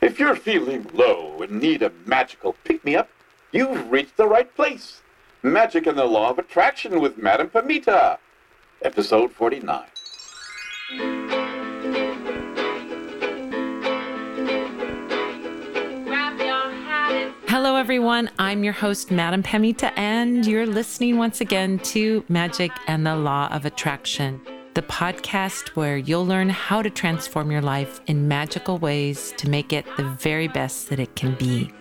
If you're feeling low and need a magical pick me up, you've reached the right place. Magic and the Law of Attraction with Madame Pamita, episode 49. Hello, everyone. I'm your host, Madame Pamita, and you're listening once again to Magic and the Law of Attraction, the podcast where you'll learn how to transform your life in magical ways to make it the very best that it can be.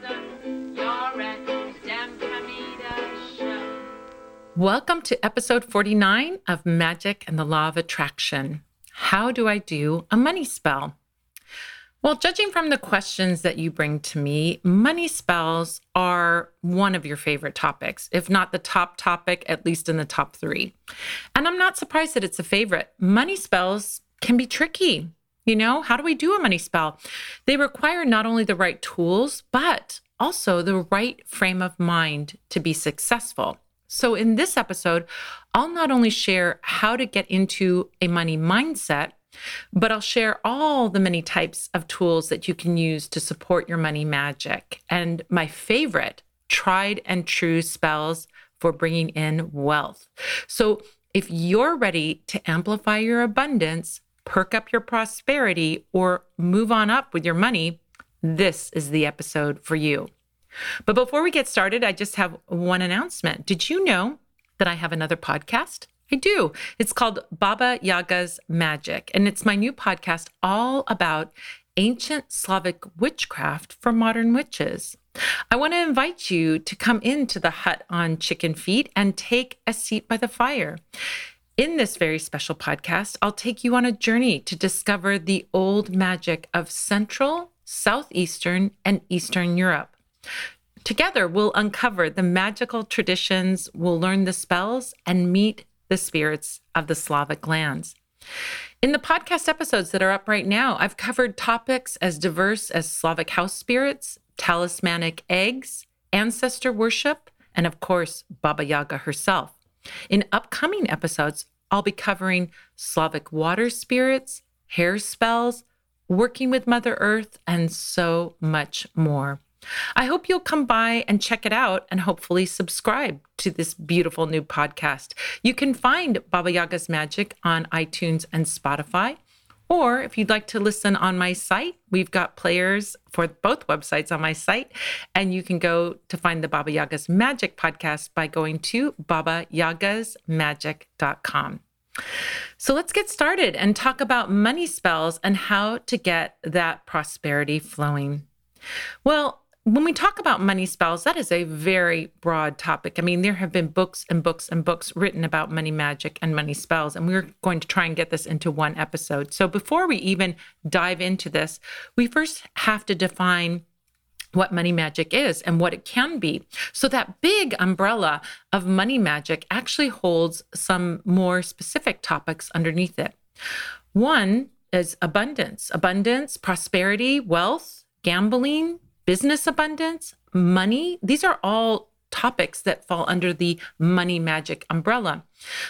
Welcome to episode 49 of Magic and the Law of Attraction. How do I do a money spell? Well, judging from the questions that you bring to me, money spells are one of your favorite topics, if not the top topic, at least in the top three. And I'm not surprised that it's a favorite. Money spells can be tricky. You know, how do we do a money spell? They require not only the right tools, but also the right frame of mind to be successful. So, in this episode, I'll not only share how to get into a money mindset, but I'll share all the many types of tools that you can use to support your money magic. And my favorite, tried and true spells for bringing in wealth. So if you're ready to amplify your abundance, perk up your prosperity, or move on up with your money, this is the episode for you. But before we get started, I just have one announcement. Did you know that I have another podcast? I do. It's called Baba Yaga's Magic, and it's my new podcast all about ancient Slavic witchcraft for modern witches. I want to invite you to come into the hut on chicken feet and take a seat by the fire. In this very special podcast, I'll take you on a journey to discover the old magic of Central, Southeastern, and Eastern Europe. Together, we'll uncover the magical traditions, we'll learn the spells, and meet the spirits of the Slavic lands. In the podcast episodes that are up right now, I've covered topics as diverse as Slavic house spirits, talismanic eggs, ancestor worship, and of course, Baba Yaga herself. In upcoming episodes, I'll be covering Slavic water spirits, hair spells, working with Mother Earth, and so much more. I hope you'll come by and check it out and hopefully subscribe to this beautiful new podcast. You can find Baba Yaga's Magic on iTunes and Spotify. Or if you'd like to listen on my site, we've got players for both websites on my site. And you can go to find the Baba Yaga's Magic podcast by going to babayagasmagic.com. So let's get started and talk about money spells and how to get that prosperity flowing. Well, when we talk about money spells, that is a very broad topic. I mean, there have been books and books and books written about money magic and money spells, and we're going to try and get this into one episode. So before we even dive into this, we first have to define what money magic is and what it can be. So that big umbrella of money magic actually holds some more specific topics underneath it. One is abundance, abundance, prosperity, wealth, gambling, business abundance, money, these are all topics that fall under the money magic umbrella.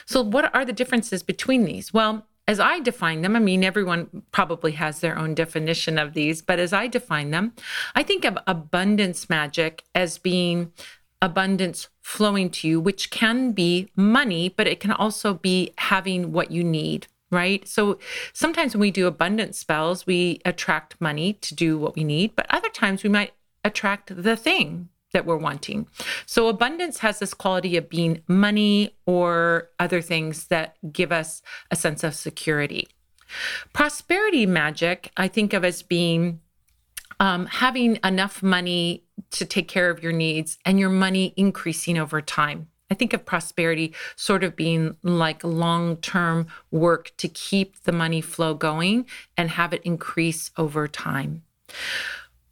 So, what are the differences between these? Well, as I define them, I mean, everyone probably has their own definition of these, but as I define them, I think of abundance magic as being abundance flowing to you, which can be money, but it can also be having what you need right? So sometimes when we do abundance spells, we attract money to do what we need, but other times we might attract the thing that we're wanting. So abundance has this quality of being money or other things that give us a sense of security. Prosperity magic, I think of as being um, having enough money to take care of your needs and your money increasing over time. I think of prosperity sort of being like long term work to keep the money flow going and have it increase over time.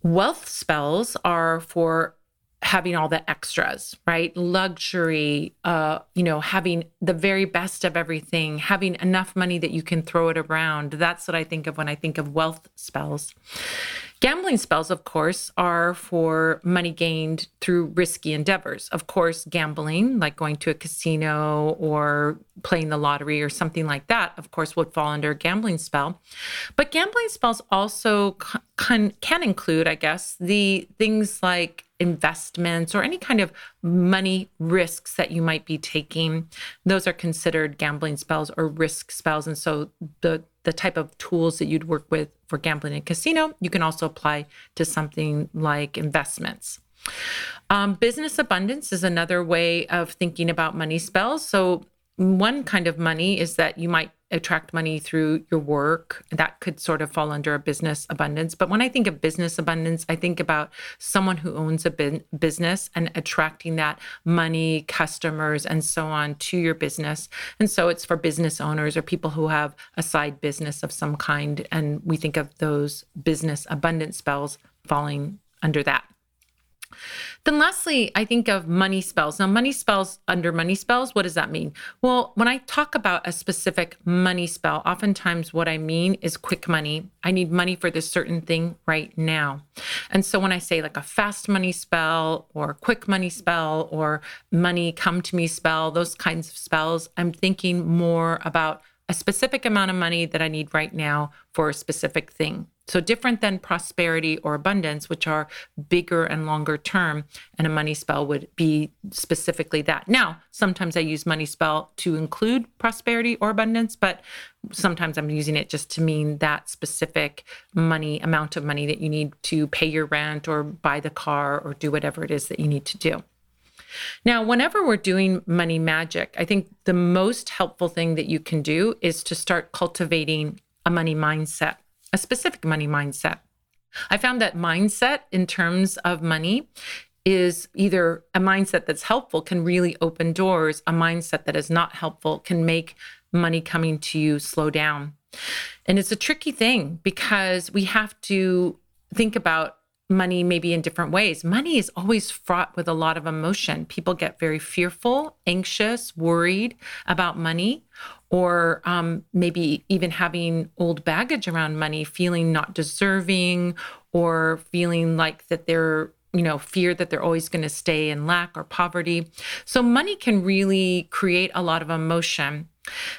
Wealth spells are for having all the extras, right? Luxury, uh, you know, having the very best of everything, having enough money that you can throw it around. That's what I think of when I think of wealth spells. Gambling spells, of course, are for money gained through risky endeavors. Of course, gambling, like going to a casino or playing the lottery or something like that, of course, would fall under a gambling spell. But gambling spells also can, can include, I guess, the things like investments or any kind of money risks that you might be taking. Those are considered gambling spells or risk spells. And so the the type of tools that you'd work with for gambling and casino, you can also apply to something like investments. Um, business abundance is another way of thinking about money spells. So, one kind of money is that you might attract money through your work. That could sort of fall under a business abundance. But when I think of business abundance, I think about someone who owns a business and attracting that money, customers, and so on to your business. And so it's for business owners or people who have a side business of some kind. And we think of those business abundance spells falling under that. Then, lastly, I think of money spells. Now, money spells under money spells, what does that mean? Well, when I talk about a specific money spell, oftentimes what I mean is quick money. I need money for this certain thing right now. And so, when I say like a fast money spell or quick money spell or money come to me spell, those kinds of spells, I'm thinking more about a specific amount of money that I need right now for a specific thing. So, different than prosperity or abundance, which are bigger and longer term, and a money spell would be specifically that. Now, sometimes I use money spell to include prosperity or abundance, but sometimes I'm using it just to mean that specific money amount of money that you need to pay your rent or buy the car or do whatever it is that you need to do. Now, whenever we're doing money magic, I think the most helpful thing that you can do is to start cultivating a money mindset a specific money mindset. I found that mindset in terms of money is either a mindset that's helpful can really open doors, a mindset that is not helpful can make money coming to you slow down. And it's a tricky thing because we have to think about money maybe in different ways. Money is always fraught with a lot of emotion. People get very fearful, anxious, worried about money, or um, maybe even having old baggage around money, feeling not deserving, or feeling like that they're you know, fear that they're always going to stay in lack or poverty. So, money can really create a lot of emotion.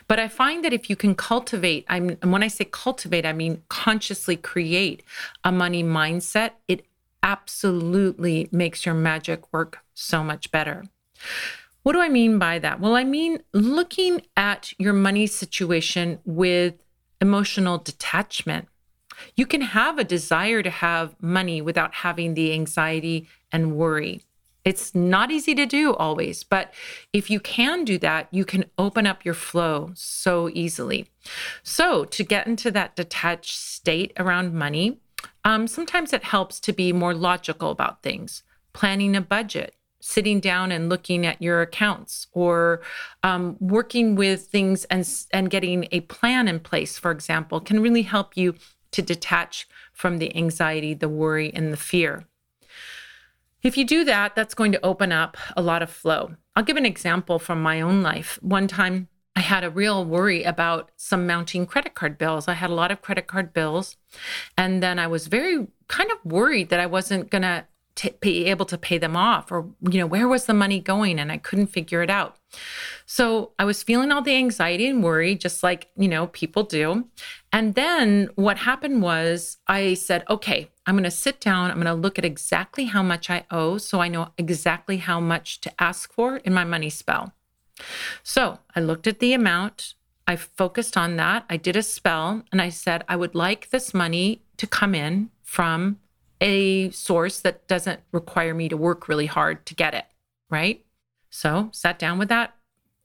But I find that if you can cultivate, I'm, and when I say cultivate, I mean consciously create a money mindset, it absolutely makes your magic work so much better. What do I mean by that? Well, I mean looking at your money situation with emotional detachment. You can have a desire to have money without having the anxiety and worry. It's not easy to do always, but if you can do that, you can open up your flow so easily. So, to get into that detached state around money, um, sometimes it helps to be more logical about things, planning a budget, sitting down and looking at your accounts, or um, working with things and, and getting a plan in place, for example, can really help you to detach from the anxiety, the worry, and the fear. If you do that, that's going to open up a lot of flow. I'll give an example from my own life. One time, I had a real worry about some mounting credit card bills. I had a lot of credit card bills. And then I was very kind of worried that I wasn't going to be able to pay them off or, you know, where was the money going? And I couldn't figure it out. So I was feeling all the anxiety and worry, just like, you know, people do. And then what happened was I said, okay, I'm going to sit down. I'm going to look at exactly how much I owe so I know exactly how much to ask for in my money spell. So I looked at the amount. I focused on that. I did a spell and I said, I would like this money to come in from a source that doesn't require me to work really hard to get it. Right. So sat down with that,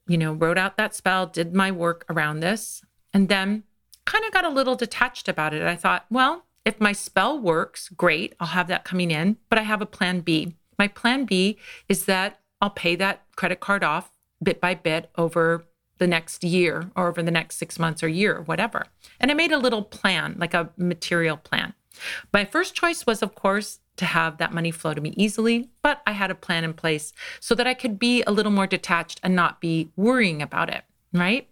you know, wrote out that spell, did my work around this, and then kind of got a little detached about it. I thought, well, if my spell works, great, I'll have that coming in, but I have a plan B. My plan B is that I'll pay that credit card off bit by bit over the next year or over the next six months or year or whatever. And I made a little plan, like a material plan. My first choice was, of course, to have that money flow to me easily, but I had a plan in place so that I could be a little more detached and not be worrying about it, right?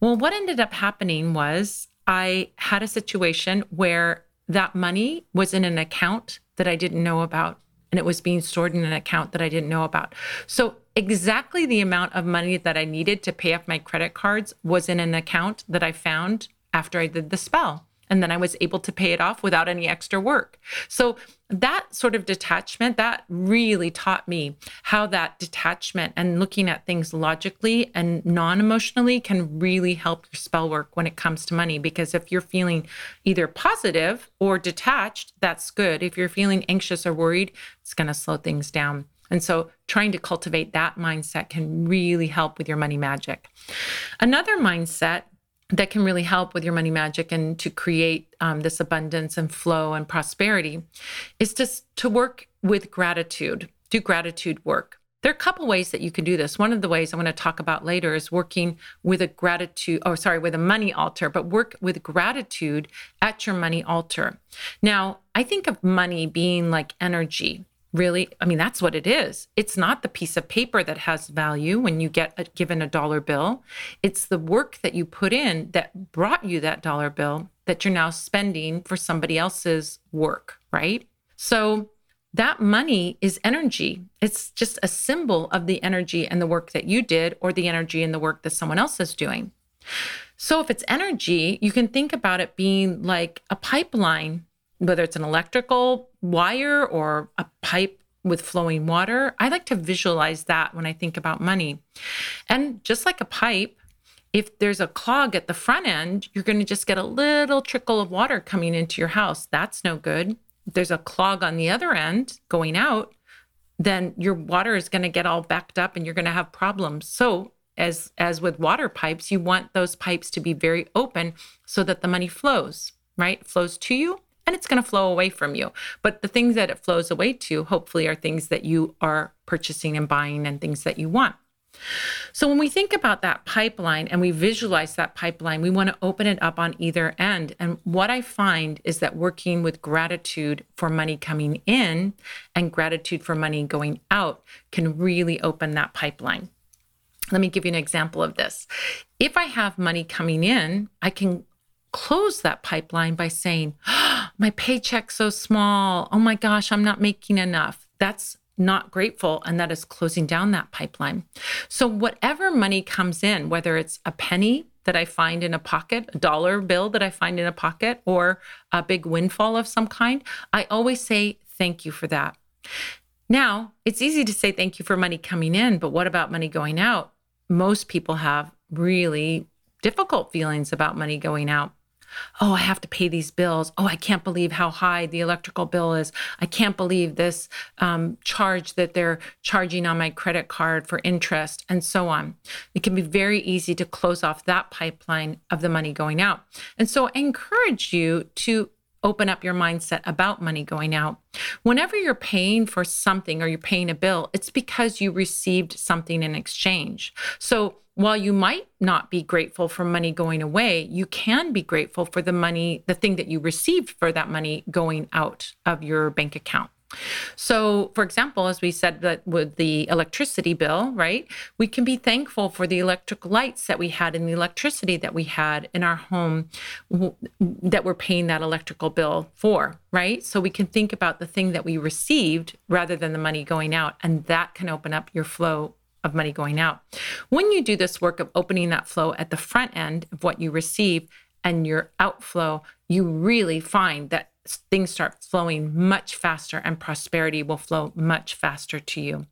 Well, what ended up happening was I had a situation where that money was in an account that I didn't know about and it was being stored in an account that I didn't know about. So, exactly the amount of money that I needed to pay off my credit cards was in an account that I found after I did the spell. And then I was able to pay it off without any extra work. So that sort of detachment, that really taught me how that detachment and looking at things logically and non emotionally can really help your spell work when it comes to money. Because if you're feeling either positive or detached, that's good. If you're feeling anxious or worried, it's going to slow things down. And so, trying to cultivate that mindset can really help with your money magic. Another mindset that can really help with your money magic and to create um, this abundance and flow and prosperity is just to work with gratitude, do gratitude work. There are a couple ways that you can do this. One of the ways I want to talk about later is working with a gratitude, or sorry, with a money altar, but work with gratitude at your money altar. Now, I think of money being like energy really i mean that's what it is. It's not the piece of paper that has value when you get a, given a dollar bill. It's the work that you put in that brought you that dollar bill that you're now spending for somebody else's work right? So that money is energy. It's just a symbol of the energy and the work that you did or the energy and the work that someone else is doing. So if it's energy you can think about it being like a pipeline whether it's an electrical wire or a pipe with flowing water. I like to visualize that when I think about money. And just like a pipe, if there's a clog at the front end, you're going to just get a little trickle of water coming into your house. That's no good. If there's a clog on the other end going out, then your water is going to get all backed up and you're going to have problems. So, as as with water pipes, you want those pipes to be very open so that the money flows, right? Flows to you and it's going to flow away from you. But the things that it flows away to, hopefully, are things that you are purchasing and buying and things that you want. So, when we think about that pipeline and we visualize that pipeline, we want to open it up on either end. And what I find is that working with gratitude for money coming in and gratitude for money going out can really open that pipeline. Let me give you an example of this. If I have money coming in, I can close that pipeline by saying, oh, My paycheck's so small. Oh my gosh, I'm not making enough. That's not grateful. And that is closing down that pipeline. So, whatever money comes in, whether it's a penny that I find in a pocket, a dollar bill that I find in a pocket, or a big windfall of some kind, I always say, Thank you for that. Now, it's easy to say thank you for money coming in, but what about money going out? Most people have really difficult feelings about money going out. Oh, I have to pay these bills. Oh, I can't believe how high the electrical bill is. I can't believe this um, charge that they're charging on my credit card for interest, and so on. It can be very easy to close off that pipeline of the money going out. And so I encourage you to open up your mindset about money going out. Whenever you're paying for something or you're paying a bill, it's because you received something in exchange. So while you might not be grateful for money going away, you can be grateful for the money, the thing that you received for that money going out of your bank account. So, for example, as we said that with the electricity bill, right, we can be thankful for the electric lights that we had and the electricity that we had in our home that we're paying that electrical bill for, right? So we can think about the thing that we received rather than the money going out, and that can open up your flow of money going out. When you do this work of opening that flow at the front end of what you receive and your outflow, you really find that things start flowing much faster and prosperity will flow much faster to you.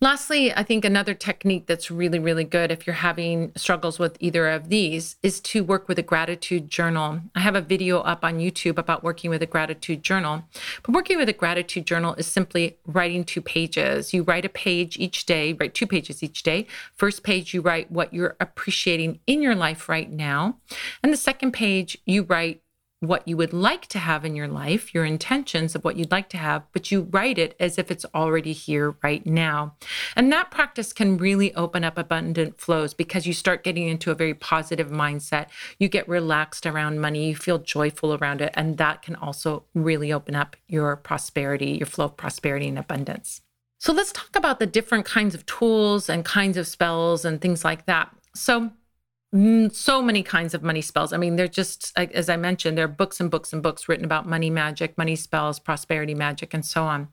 Lastly, I think another technique that's really, really good if you're having struggles with either of these is to work with a gratitude journal. I have a video up on YouTube about working with a gratitude journal. But working with a gratitude journal is simply writing two pages. You write a page each day, write two pages each day. First page, you write what you're appreciating in your life right now. And the second page, you write what you would like to have in your life, your intentions of what you'd like to have, but you write it as if it's already here right now. And that practice can really open up abundant flows because you start getting into a very positive mindset. You get relaxed around money, you feel joyful around it. And that can also really open up your prosperity, your flow of prosperity and abundance. So let's talk about the different kinds of tools and kinds of spells and things like that. So, so many kinds of money spells. I mean, they're just, as I mentioned, there are books and books and books written about money magic, money spells, prosperity magic, and so on.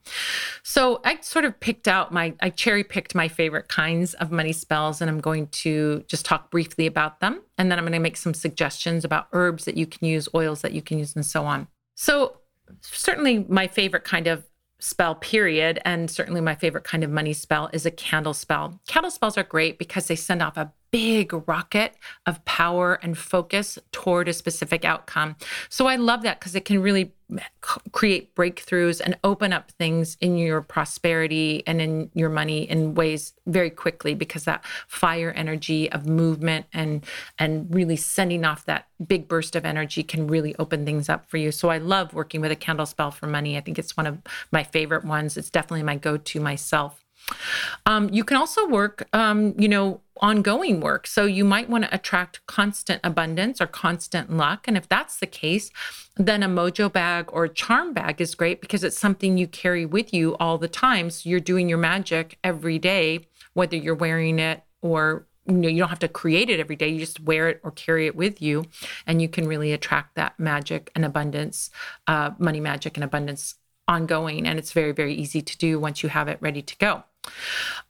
So I sort of picked out my, I cherry picked my favorite kinds of money spells, and I'm going to just talk briefly about them. And then I'm going to make some suggestions about herbs that you can use, oils that you can use, and so on. So, certainly my favorite kind of spell, period. And certainly my favorite kind of money spell is a candle spell. Candle spells are great because they send off a big rocket of power and focus toward a specific outcome. So I love that because it can really create breakthroughs and open up things in your prosperity and in your money in ways very quickly because that fire energy of movement and and really sending off that big burst of energy can really open things up for you. So I love working with a candle spell for money. I think it's one of my favorite ones. It's definitely my go-to myself. Um, you can also work, um, you know, ongoing work. So you might want to attract constant abundance or constant luck. And if that's the case, then a mojo bag or charm bag is great because it's something you carry with you all the time. So you're doing your magic every day, whether you're wearing it or you know you don't have to create it every day you just wear it or carry it with you and you can really attract that magic and abundance uh, money magic and abundance ongoing and it's very very easy to do once you have it ready to go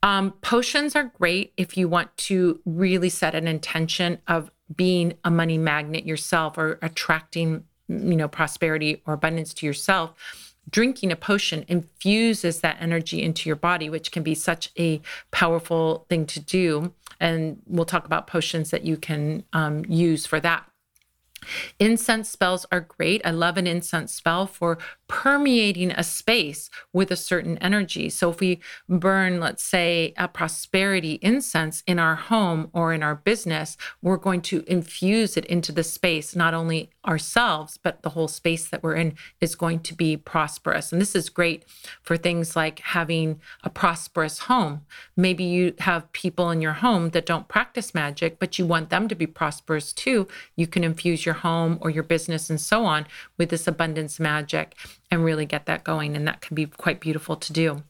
um, potions are great if you want to really set an intention of being a money magnet yourself or attracting, you know, prosperity or abundance to yourself. Drinking a potion infuses that energy into your body, which can be such a powerful thing to do. And we'll talk about potions that you can um, use for that. Incense spells are great. I love an incense spell for permeating a space with a certain energy. So if we burn, let's say, a prosperity incense in our home or in our business, we're going to infuse it into the space, not only ourselves, but the whole space that we're in is going to be prosperous. And this is great for things like having a prosperous home. Maybe you have people in your home that don't practice magic, but you want them to be prosperous too. You can infuse your home or your business and so on with this abundance magic and really get that going. And that can be quite beautiful to do.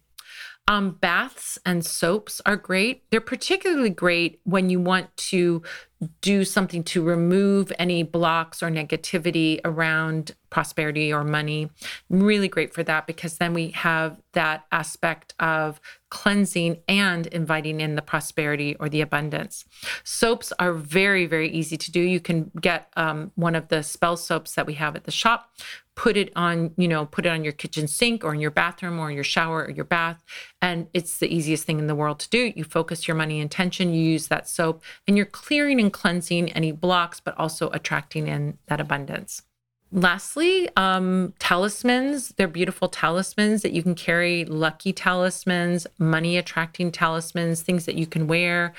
Um, baths and soaps are great. They're particularly great when you want to do something to remove any blocks or negativity around prosperity or money. Really great for that because then we have that aspect of cleansing and inviting in the prosperity or the abundance. Soaps are very, very easy to do. You can get um, one of the spell soaps that we have at the shop, put it on, you know, put it on your kitchen sink or in your bathroom or your shower or your bath. And it's the easiest thing in the world to do. You focus your money intention, you use that soap, and you're clearing and cleansing any blocks, but also attracting in that abundance. Lastly, um, talismans. They're beautiful talismans that you can carry, lucky talismans, money attracting talismans, things that you can wear,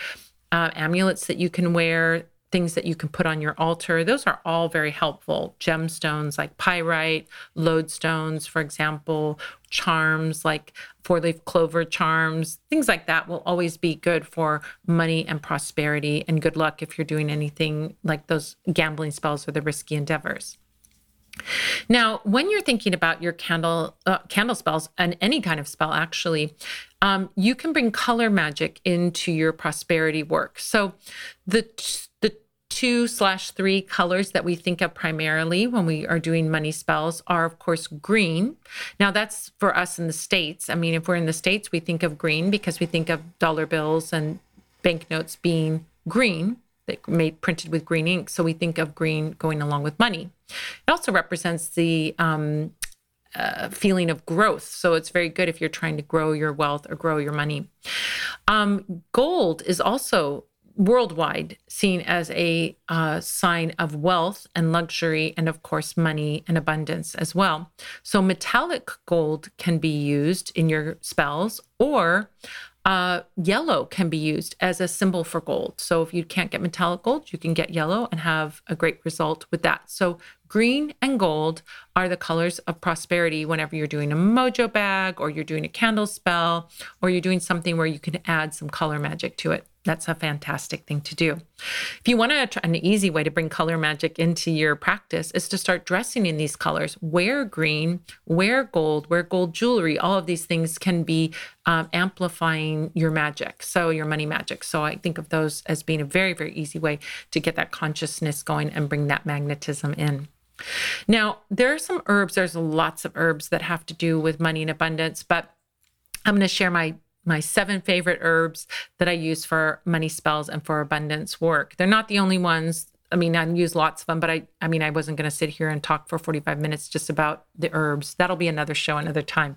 uh, amulets that you can wear, things that you can put on your altar. Those are all very helpful. Gemstones like pyrite, lodestones, for example, charms like four leaf clover charms, things like that will always be good for money and prosperity and good luck if you're doing anything like those gambling spells or the risky endeavors. Now, when you're thinking about your candle uh, candle spells and any kind of spell, actually, um, you can bring color magic into your prosperity work. So, the the two slash three colors that we think of primarily when we are doing money spells are, of course, green. Now, that's for us in the states. I mean, if we're in the states, we think of green because we think of dollar bills and banknotes being green that made printed with green ink. So we think of green going along with money. It also represents the um, uh, feeling of growth. So it's very good if you're trying to grow your wealth or grow your money. Um, gold is also worldwide seen as a uh, sign of wealth and luxury, and of course, money and abundance as well. So metallic gold can be used in your spells, or uh, yellow can be used as a symbol for gold. So if you can't get metallic gold, you can get yellow and have a great result with that. So green and gold are the colors of prosperity whenever you're doing a mojo bag or you're doing a candle spell or you're doing something where you can add some color magic to it. That's a fantastic thing to do. If you want to, an easy way to bring color magic into your practice is to start dressing in these colors. Wear green, wear gold, wear gold jewelry. All of these things can be um, amplifying your magic, so your money magic. So I think of those as being a very, very easy way to get that consciousness going and bring that magnetism in. Now, there are some herbs, there's lots of herbs that have to do with money and abundance, but I'm going to share my my seven favorite herbs that I use for money spells and for abundance work. They're not the only ones. I mean, I use lots of them, but I, I mean, I wasn't going to sit here and talk for 45 minutes just about the herbs. That'll be another show another time.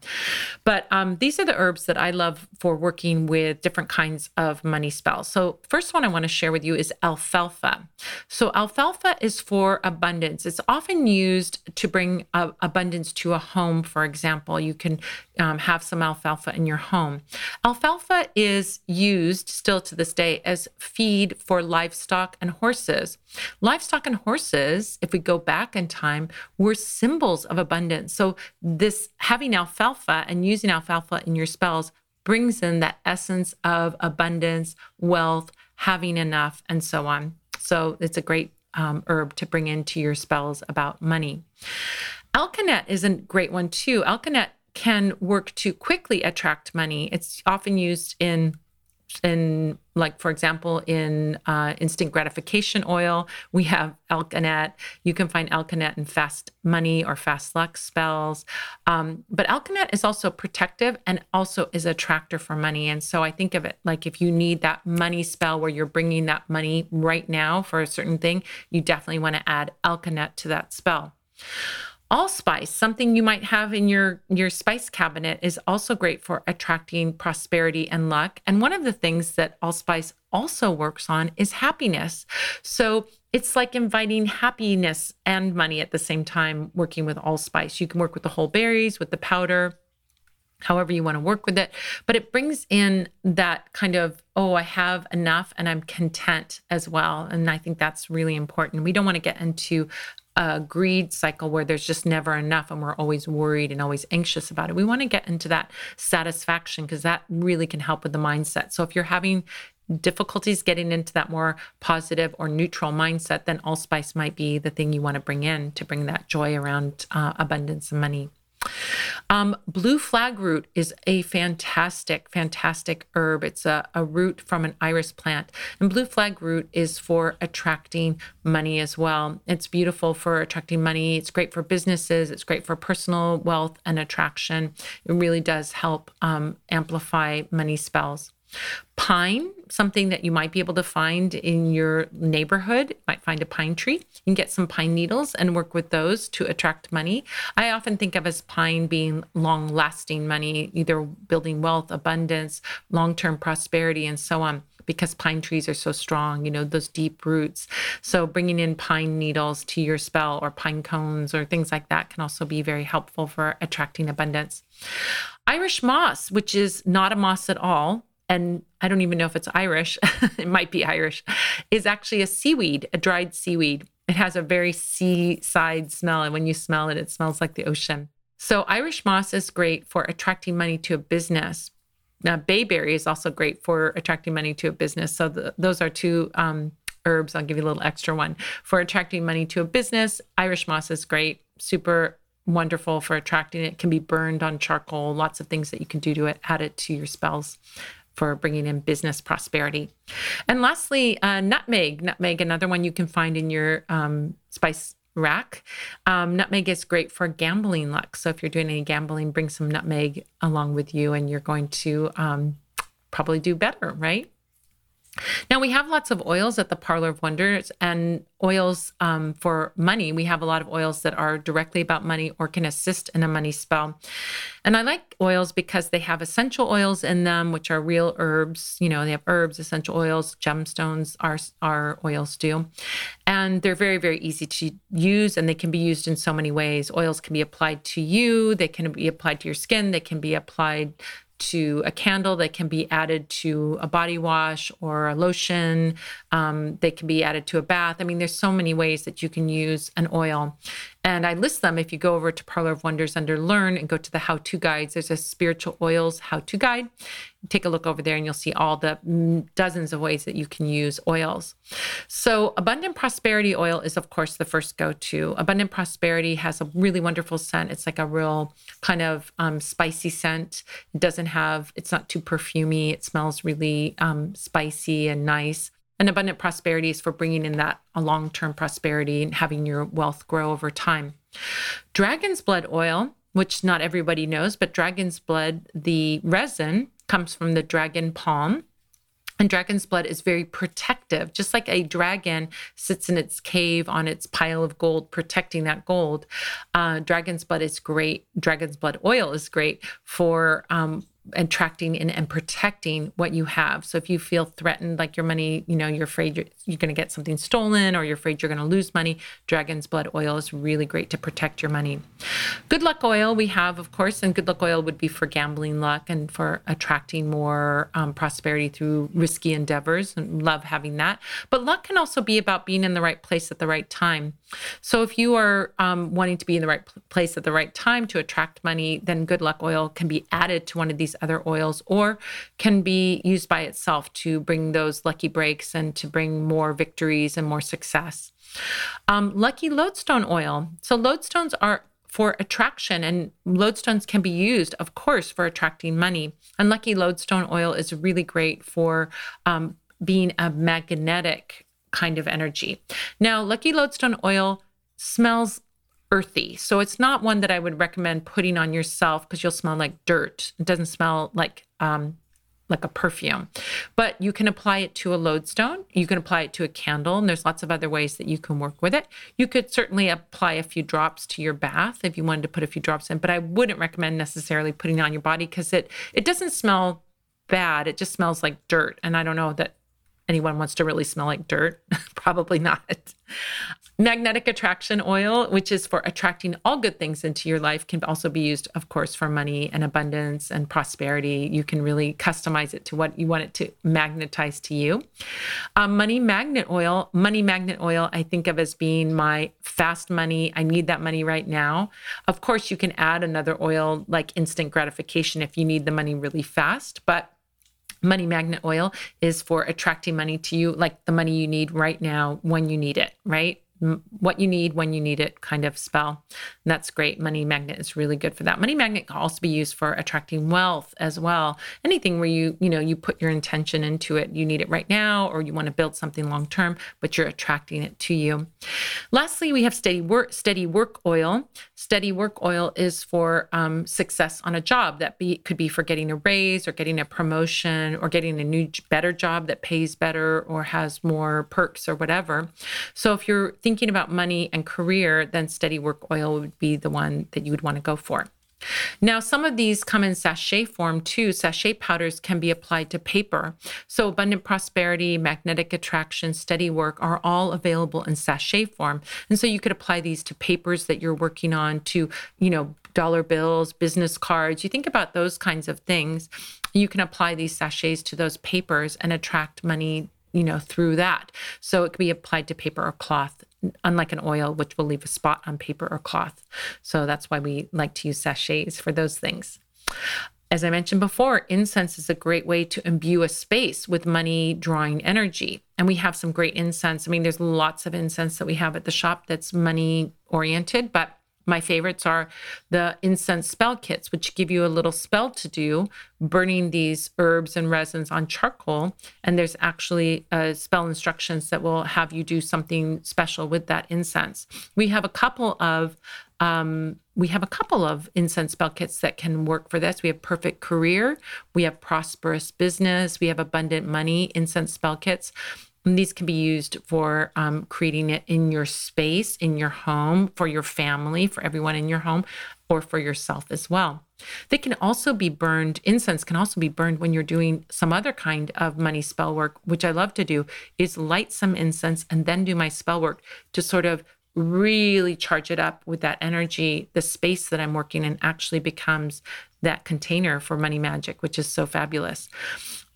But um, these are the herbs that I love for working with different kinds of money spells. So, first one I want to share with you is alfalfa. So, alfalfa is for abundance. It's often used to bring uh, abundance to a home. For example, you can um, have some alfalfa in your home. Alfalfa is used still to this day as feed for livestock and horses. Livestock and horses, if we go back in time, were symbols of abundance. So, this having alfalfa and using alfalfa in your spells brings in that essence of abundance, wealth, having enough, and so on. So, it's a great um, herb to bring into your spells about money. Alkanet is a great one too. Alkanet can work to quickly attract money. It's often used in in like for example in uh, instant gratification oil we have alkanet. You can find alkanet in fast money or fast luck spells. Um, but alkanet is also protective and also is a attractor for money. And so i think of it like if you need that money spell where you're bringing that money right now for a certain thing you definitely want to add alkanet to that spell allspice something you might have in your your spice cabinet is also great for attracting prosperity and luck. And one of the things that allspice also works on is happiness. So it's like inviting happiness and money at the same time working with allspice. You can work with the whole berries with the powder however you want to work with it. But it brings in that kind of oh i have enough and i'm content as well. And i think that's really important. We don't want to get into a greed cycle where there's just never enough and we're always worried and always anxious about it. We want to get into that satisfaction because that really can help with the mindset. So if you're having difficulties getting into that more positive or neutral mindset, then allspice might be the thing you want to bring in to bring that joy around uh, abundance and money. Um, blue flag root is a fantastic, fantastic herb. It's a, a root from an iris plant. And blue flag root is for attracting money as well. It's beautiful for attracting money. It's great for businesses. It's great for personal wealth and attraction. It really does help um, amplify money spells. Pine, something that you might be able to find in your neighborhood. You might find a pine tree. You can get some pine needles and work with those to attract money. I often think of as pine being long lasting money, either building wealth, abundance, long term prosperity, and so on because pine trees are so strong, you know, those deep roots. So bringing in pine needles to your spell or pine cones or things like that can also be very helpful for attracting abundance. Irish moss, which is not a moss at all, and I don't even know if it's Irish, it might be Irish, is actually a seaweed, a dried seaweed. It has a very seaside smell. And when you smell it, it smells like the ocean. So, Irish moss is great for attracting money to a business. Now, bayberry is also great for attracting money to a business. So, the, those are two um, herbs. I'll give you a little extra one for attracting money to a business. Irish moss is great, super wonderful for attracting it. can be burned on charcoal, lots of things that you can do to it, add it to your spells for bringing in business prosperity. And lastly, uh, nutmeg. Nutmeg, another one you can find in your um, spice rack. Um, nutmeg is great for gambling luck. So if you're doing any gambling, bring some nutmeg along with you, and you're going to um, probably do better, right? Now, we have lots of oils at the Parlor of Wonders and oils um, for money. We have a lot of oils that are directly about money or can assist in a money spell. And I like oils because they have essential oils in them, which are real herbs. You know, they have herbs, essential oils, gemstones, our, our oils do. And they're very, very easy to use and they can be used in so many ways. Oils can be applied to you, they can be applied to your skin, they can be applied to a candle that can be added to a body wash or a lotion. Um, they can be added to a bath. I mean, there's so many ways that you can use an oil. And I list them. If you go over to Parlor of Wonders under Learn and go to the how to guides, there's a spiritual oils how to guide. Take a look over there and you'll see all the dozens of ways that you can use oils. So, Abundant Prosperity oil is, of course, the first go to. Abundant Prosperity has a really wonderful scent. It's like a real kind of um, spicy scent. It doesn't have, it's not too perfumy. It smells really um, spicy and nice. And abundant prosperity is for bringing in that a long-term prosperity and having your wealth grow over time. Dragon's blood oil, which not everybody knows, but dragon's blood, the resin comes from the dragon palm. And dragon's blood is very protective, just like a dragon sits in its cave on its pile of gold, protecting that gold. Uh, dragon's blood is great. Dragon's blood oil is great for um, attracting and, and protecting what you have. So if you feel threatened, like your money, you know, you're afraid you're, you're going to get something stolen or you're afraid you're going to lose money, dragon's blood oil is really great to protect your money. Good luck oil we have, of course, and good luck oil would be for gambling luck and for attracting more um, prosperity through risky endeavors and love having that. But luck can also be about being in the right place at the right time. So if you are um, wanting to be in the right place at the right time to attract money, then good luck oil can be added to one of these other oils or can be used by itself to bring those lucky breaks and to bring more victories and more success. Um, lucky lodestone oil. So, lodestones are for attraction, and lodestones can be used, of course, for attracting money. And lucky lodestone oil is really great for um, being a magnetic kind of energy. Now, lucky lodestone oil smells earthy. So it's not one that I would recommend putting on yourself because you'll smell like dirt. It doesn't smell like um, like a perfume. But you can apply it to a lodestone. You can apply it to a candle, and there's lots of other ways that you can work with it. You could certainly apply a few drops to your bath if you wanted to put a few drops in, but I wouldn't recommend necessarily putting it on your body because it it doesn't smell bad. It just smells like dirt, and I don't know that anyone wants to really smell like dirt. Probably not. Magnetic attraction oil, which is for attracting all good things into your life, can also be used, of course, for money and abundance and prosperity. You can really customize it to what you want it to magnetize to you. Um, money magnet oil, money magnet oil, I think of as being my fast money. I need that money right now. Of course, you can add another oil like instant gratification if you need the money really fast, but money magnet oil is for attracting money to you, like the money you need right now when you need it, right? What you need when you need it kind of spell. And that's great. Money magnet is really good for that. Money magnet can also be used for attracting wealth as well. Anything where you, you know, you put your intention into it. You need it right now or you want to build something long term, but you're attracting it to you. Lastly, we have steady work steady work oil. Steady work oil is for um, success on a job that be could be for getting a raise or getting a promotion or getting a new better job that pays better or has more perks or whatever. So if you're thinking about money and career, then steady work oil would be the one that you would want to go for. Now, some of these come in sachet form too. Sachet powders can be applied to paper. So, abundant prosperity, magnetic attraction, steady work are all available in sachet form. And so, you could apply these to papers that you're working on, to, you know, dollar bills, business cards. You think about those kinds of things. You can apply these sachets to those papers and attract money you know, through that. So it could be applied to paper or cloth, unlike an oil, which will leave a spot on paper or cloth. So that's why we like to use sachets for those things. As I mentioned before, incense is a great way to imbue a space with money drawing energy. And we have some great incense. I mean, there's lots of incense that we have at the shop that's money oriented, but my favorites are the incense spell kits, which give you a little spell to do, burning these herbs and resins on charcoal. And there's actually uh, spell instructions that will have you do something special with that incense. We have a couple of um, we have a couple of incense spell kits that can work for this. We have perfect career, we have prosperous business, we have abundant money incense spell kits. And these can be used for um, creating it in your space, in your home, for your family, for everyone in your home, or for yourself as well. They can also be burned, incense can also be burned when you're doing some other kind of money spell work, which I love to do, is light some incense and then do my spell work to sort of really charge it up with that energy. The space that I'm working in actually becomes that container for money magic, which is so fabulous.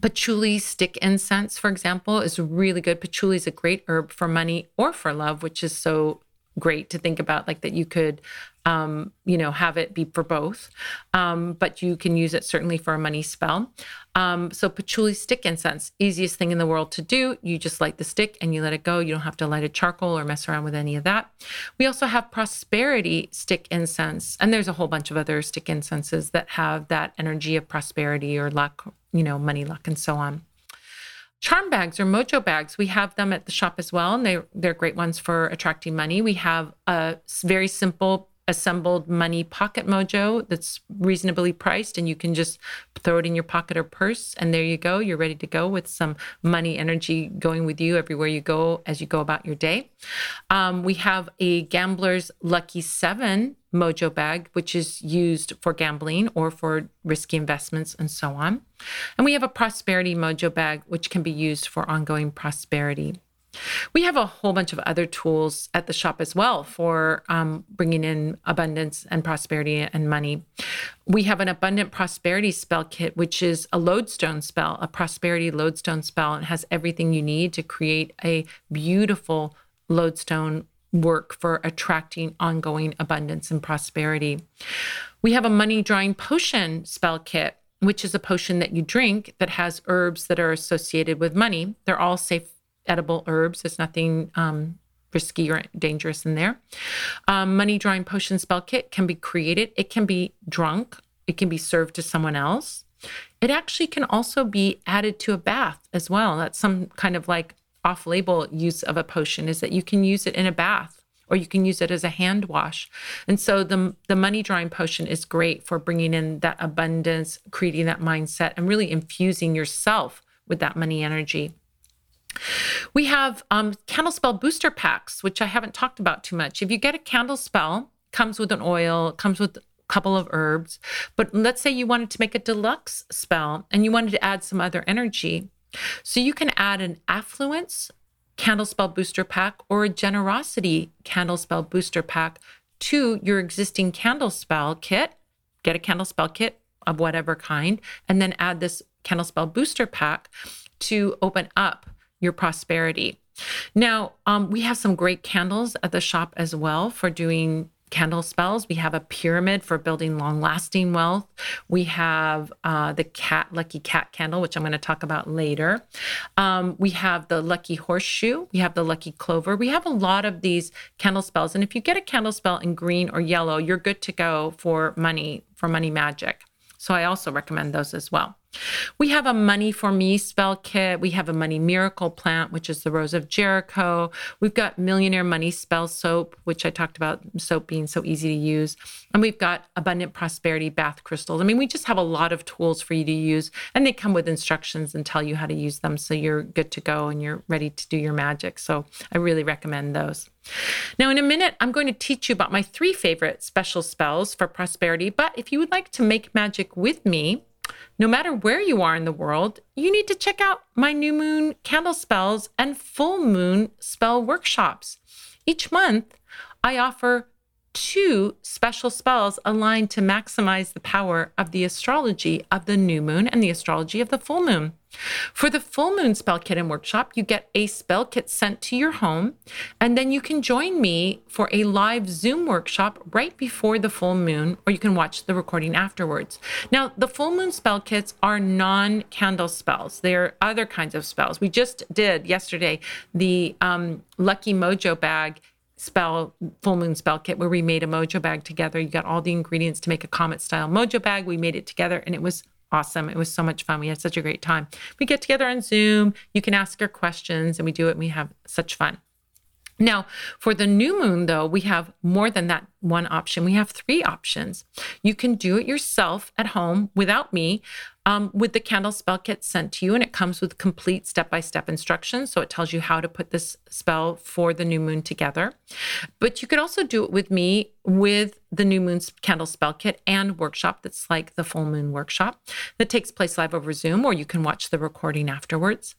Patchouli stick incense, for example, is really good. Patchouli is a great herb for money or for love, which is so great to think about like that you could um, you know have it be for both. Um, but you can use it certainly for a money spell. Um, so patchouli stick incense easiest thing in the world to do. You just light the stick and you let it go. You don't have to light a charcoal or mess around with any of that. We also have prosperity stick incense and there's a whole bunch of other stick incenses that have that energy of prosperity or luck you know money luck and so on charm bags or mojo bags we have them at the shop as well and they, they're great ones for attracting money. We have a very simple assembled money pocket mojo that's reasonably priced and you can just throw it in your pocket or purse and there you go. You're ready to go with some money energy going with you everywhere you go as you go about your day. Um, we have a gambler's lucky seven mojo bag which is used for gambling or for risky investments and so on. And we have a prosperity mojo bag which can be used for ongoing prosperity we have a whole bunch of other tools at the shop as well for um, bringing in abundance and prosperity and money. We have an abundant prosperity spell kit, which is a lodestone spell, a prosperity lodestone spell, and has everything you need to create a beautiful lodestone work for attracting ongoing abundance and prosperity. We have a money drawing potion spell kit, which is a potion that you drink that has herbs that are associated with money. They're all safe edible herbs. There's nothing um, risky or dangerous in there. Um, money drawing potion spell kit can be created. It can be drunk. It can be served to someone else. It actually can also be added to a bath as well. That's some kind of like off label use of a potion is that you can use it in a bath or you can use it as a hand wash. And so the, the money drawing potion is great for bringing in that abundance, creating that mindset, and really infusing yourself with that money energy. We have um, candle spell booster packs, which I haven't talked about too much. If you get a candle spell, comes with an oil, comes with a couple of herbs. But let's say you wanted to make a deluxe spell and you wanted to add some other energy. So you can add an affluence candle spell booster pack or a generosity candle spell booster pack to your existing candle spell kit. Get a candle spell kit of whatever kind, and then add this candle spell booster pack to open up your prosperity. Now, um, we have some great candles at the shop as well for doing candle spells. We have a pyramid for building long lasting wealth. We have uh, the cat, lucky cat candle, which I'm going to talk about later. Um, we have the lucky horseshoe. We have the lucky clover. We have a lot of these candle spells. And if you get a candle spell in green or yellow, you're good to go for money, for money magic. So I also recommend those as well. We have a Money for Me spell kit. We have a Money Miracle plant, which is the Rose of Jericho. We've got Millionaire Money Spell soap, which I talked about soap being so easy to use. And we've got Abundant Prosperity bath crystals. I mean, we just have a lot of tools for you to use, and they come with instructions and tell you how to use them so you're good to go and you're ready to do your magic. So I really recommend those. Now, in a minute, I'm going to teach you about my three favorite special spells for prosperity. But if you would like to make magic with me, no matter where you are in the world, you need to check out my new moon candle spells and full moon spell workshops. Each month, I offer two special spells aligned to maximize the power of the astrology of the new moon and the astrology of the full moon. For the full moon spell kit and workshop, you get a spell kit sent to your home, and then you can join me for a live Zoom workshop right before the full moon, or you can watch the recording afterwards. Now, the full moon spell kits are non candle spells, they're other kinds of spells. We just did yesterday the um, Lucky Mojo bag spell full moon spell kit where we made a mojo bag together. You got all the ingredients to make a comet style mojo bag. We made it together and it was awesome. It was so much fun. We had such a great time. We get together on Zoom. You can ask your questions and we do it and we have such fun. Now, for the new moon, though, we have more than that one option. We have three options. You can do it yourself at home without me um, with the candle spell kit sent to you, and it comes with complete step by step instructions. So it tells you how to put this spell for the new moon together. But you could also do it with me with the new moon candle spell kit and workshop that's like the full moon workshop that takes place live over Zoom, or you can watch the recording afterwards.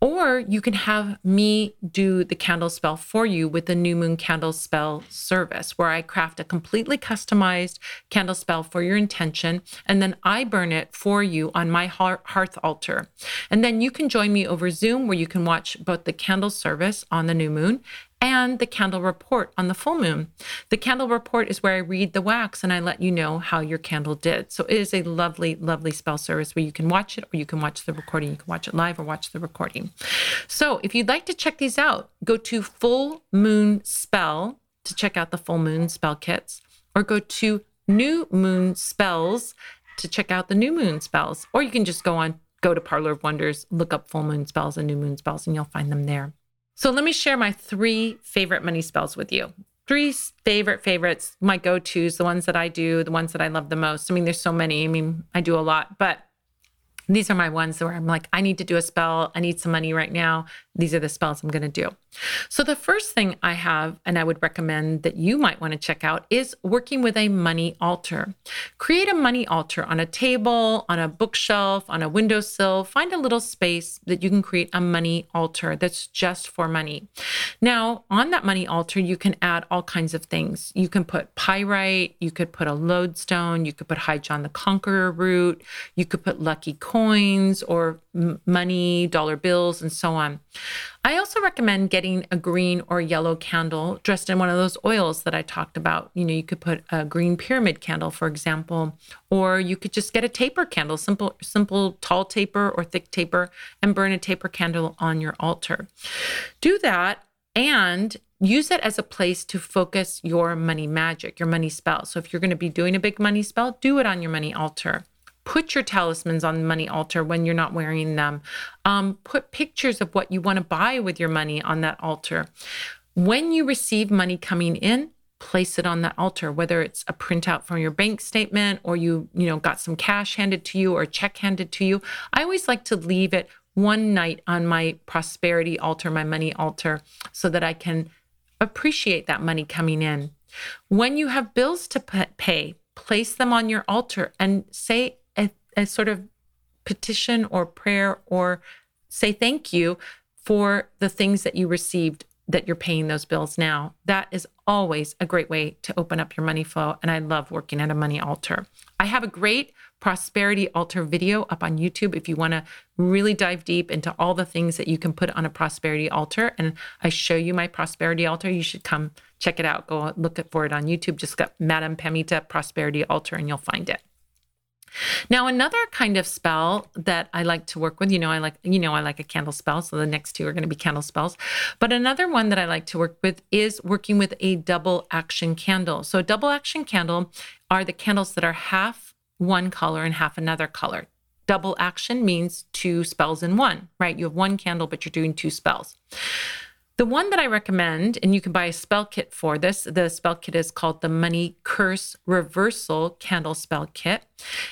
Or you can have me do the candle spell for you with the new moon candle spell service, where I craft a completely customized candle spell for your intention, and then I burn it for you on my hearth altar. And then you can join me over Zoom, where you can watch both the candle service on the new moon and the candle report on the full moon. The candle report is where I read the wax and I let you know how your candle did. So it is a lovely, lovely spell service where you can watch it or you can watch the recording. You can watch it live or watch the recording. So if you'd like to check these out, go to Full Moon Spell to check out the full moon spell kits or go to New Moon Spells to check out the new moon spells. Or you can just go on, go to Parlor of Wonders, look up full moon spells and new moon spells, and you'll find them there. So let me share my three favorite money spells with you. Three favorite favorites, my go tos, the ones that I do, the ones that I love the most. I mean, there's so many. I mean, I do a lot, but these are my ones where I'm like, I need to do a spell. I need some money right now. These are the spells I'm going to do. So, the first thing I have, and I would recommend that you might want to check out, is working with a money altar. Create a money altar on a table, on a bookshelf, on a windowsill. Find a little space that you can create a money altar that's just for money. Now, on that money altar, you can add all kinds of things. You can put pyrite, you could put a lodestone, you could put High John the Conqueror root, you could put lucky coins or money, dollar bills, and so on. I also recommend getting a green or yellow candle dressed in one of those oils that I talked about. You know, you could put a green pyramid candle, for example, or you could just get a taper candle, simple, simple tall taper or thick taper, and burn a taper candle on your altar. Do that and use it as a place to focus your money magic, your money spell. So if you're going to be doing a big money spell, do it on your money altar. Put your talismans on the money altar when you're not wearing them. Um, put pictures of what you want to buy with your money on that altar. When you receive money coming in, place it on that altar whether it's a printout from your bank statement or you you know got some cash handed to you or a check handed to you i always like to leave it one night on my prosperity altar my money altar so that i can appreciate that money coming in when you have bills to pay place them on your altar and say a sort of petition or prayer or say thank you for the things that you received that you're paying those bills now. That is always a great way to open up your money flow. And I love working at a money altar. I have a great prosperity altar video up on YouTube if you want to really dive deep into all the things that you can put on a prosperity altar. And I show you my prosperity altar. You should come check it out. Go look for it on YouTube. Just got Madame Pamita Prosperity Altar and you'll find it. Now, another kind of spell that I like to work with, you know, I like, you know, I like a candle spell. So the next two are going to be candle spells. But another one that I like to work with is working with a double action candle. So a double action candle are the candles that are half one color and half another color. Double action means two spells in one, right? You have one candle, but you're doing two spells. The one that I recommend, and you can buy a spell kit for this, the spell kit is called the Money Curse Reversal Candle Spell Kit.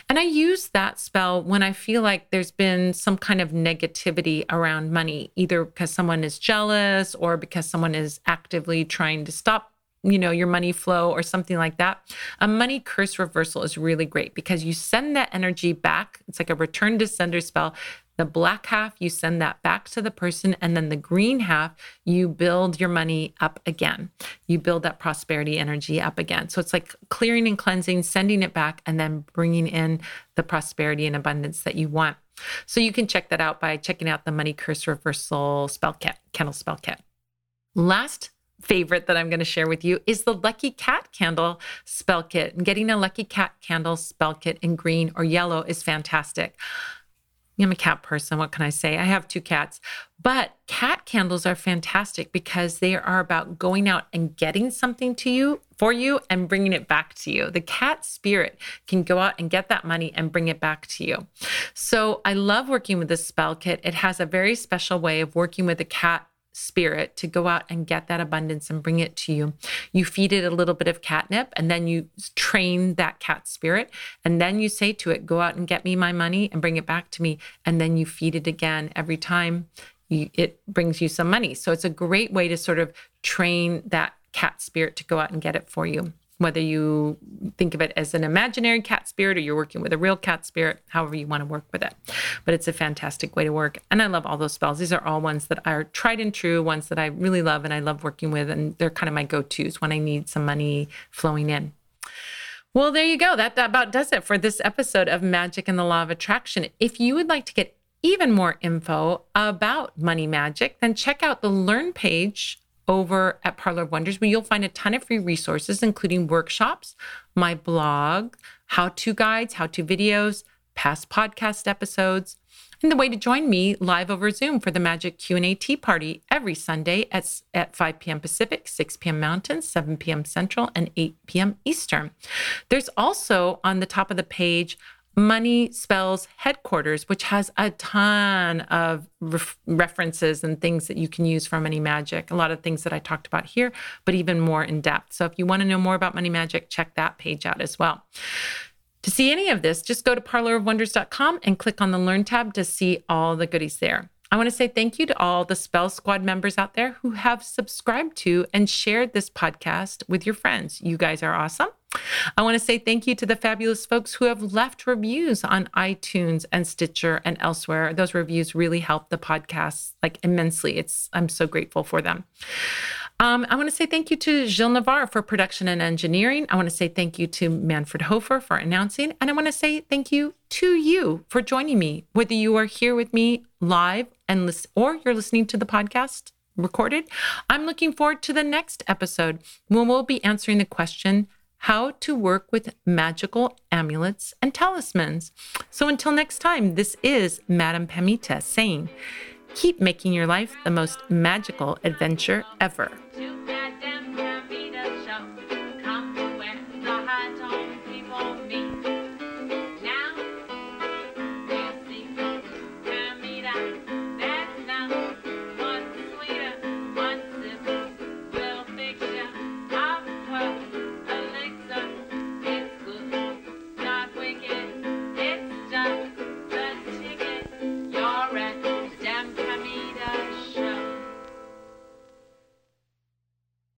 And I use that spell when I feel like there's been some kind of negativity around money, either because someone is jealous or because someone is actively trying to stop you know your money flow or something like that a money curse reversal is really great because you send that energy back it's like a return to sender spell the black half, you send that back to the person. And then the green half, you build your money up again. You build that prosperity energy up again. So it's like clearing and cleansing, sending it back, and then bringing in the prosperity and abundance that you want. So you can check that out by checking out the Money Curse Reversal Spell Kit, Candle Spell Kit. Last favorite that I'm going to share with you is the Lucky Cat Candle Spell Kit. And getting a Lucky Cat Candle Spell Kit in green or yellow is fantastic. I'm a cat person. What can I say? I have two cats. But cat candles are fantastic because they are about going out and getting something to you for you and bringing it back to you. The cat spirit can go out and get that money and bring it back to you. So I love working with this spell kit. It has a very special way of working with the cat spirit to go out and get that abundance and bring it to you. You feed it a little bit of catnip and then you train that cat spirit. And then you say to it, go out and get me my money and bring it back to me. And then you feed it again every time you, it brings you some money. So it's a great way to sort of train that cat spirit to go out and get it for you whether you think of it as an imaginary cat spirit or you're working with a real cat spirit, however you want to work with it. But it's a fantastic way to work. And I love all those spells. These are all ones that are tried and true, ones that I really love and I love working with. And they're kind of my go tos when I need some money flowing in. Well, there you go. That, that about does it for this episode of Magic and the Law of Attraction. If you would like to get even more info about money magic, then check out the Learn page over at Parlor of Wonders, where you'll find a ton of free resources, including workshops, my blog, how-to guides, how-to videos, past podcast episodes, and the way to join me live over Zoom for the Magic Q&A Tea Party every Sunday at, at 5 p.m. Pacific, 6 p.m. Mountain, 7 p.m. Central, and 8 p.m. Eastern. There's also on the top of the page Money Spells Headquarters, which has a ton of ref- references and things that you can use for money magic. A lot of things that I talked about here, but even more in depth. So if you want to know more about money magic, check that page out as well. To see any of this, just go to parlorofwonders.com and click on the Learn tab to see all the goodies there. I want to say thank you to all the Spell Squad members out there who have subscribed to and shared this podcast with your friends. You guys are awesome. I want to say thank you to the fabulous folks who have left reviews on iTunes and Stitcher and elsewhere. Those reviews really help the podcast like immensely. It's I'm so grateful for them. Um, I want to say thank you to Gilles Navarre for production and engineering. I want to say thank you to Manfred Hofer for announcing. And I want to say thank you to you for joining me, whether you are here with me live and listen, or you're listening to the podcast recorded. I'm looking forward to the next episode when we'll be answering the question how to work with magical amulets and talismans. So until next time, this is Madame Pamita saying, keep making your life the most magical adventure ever.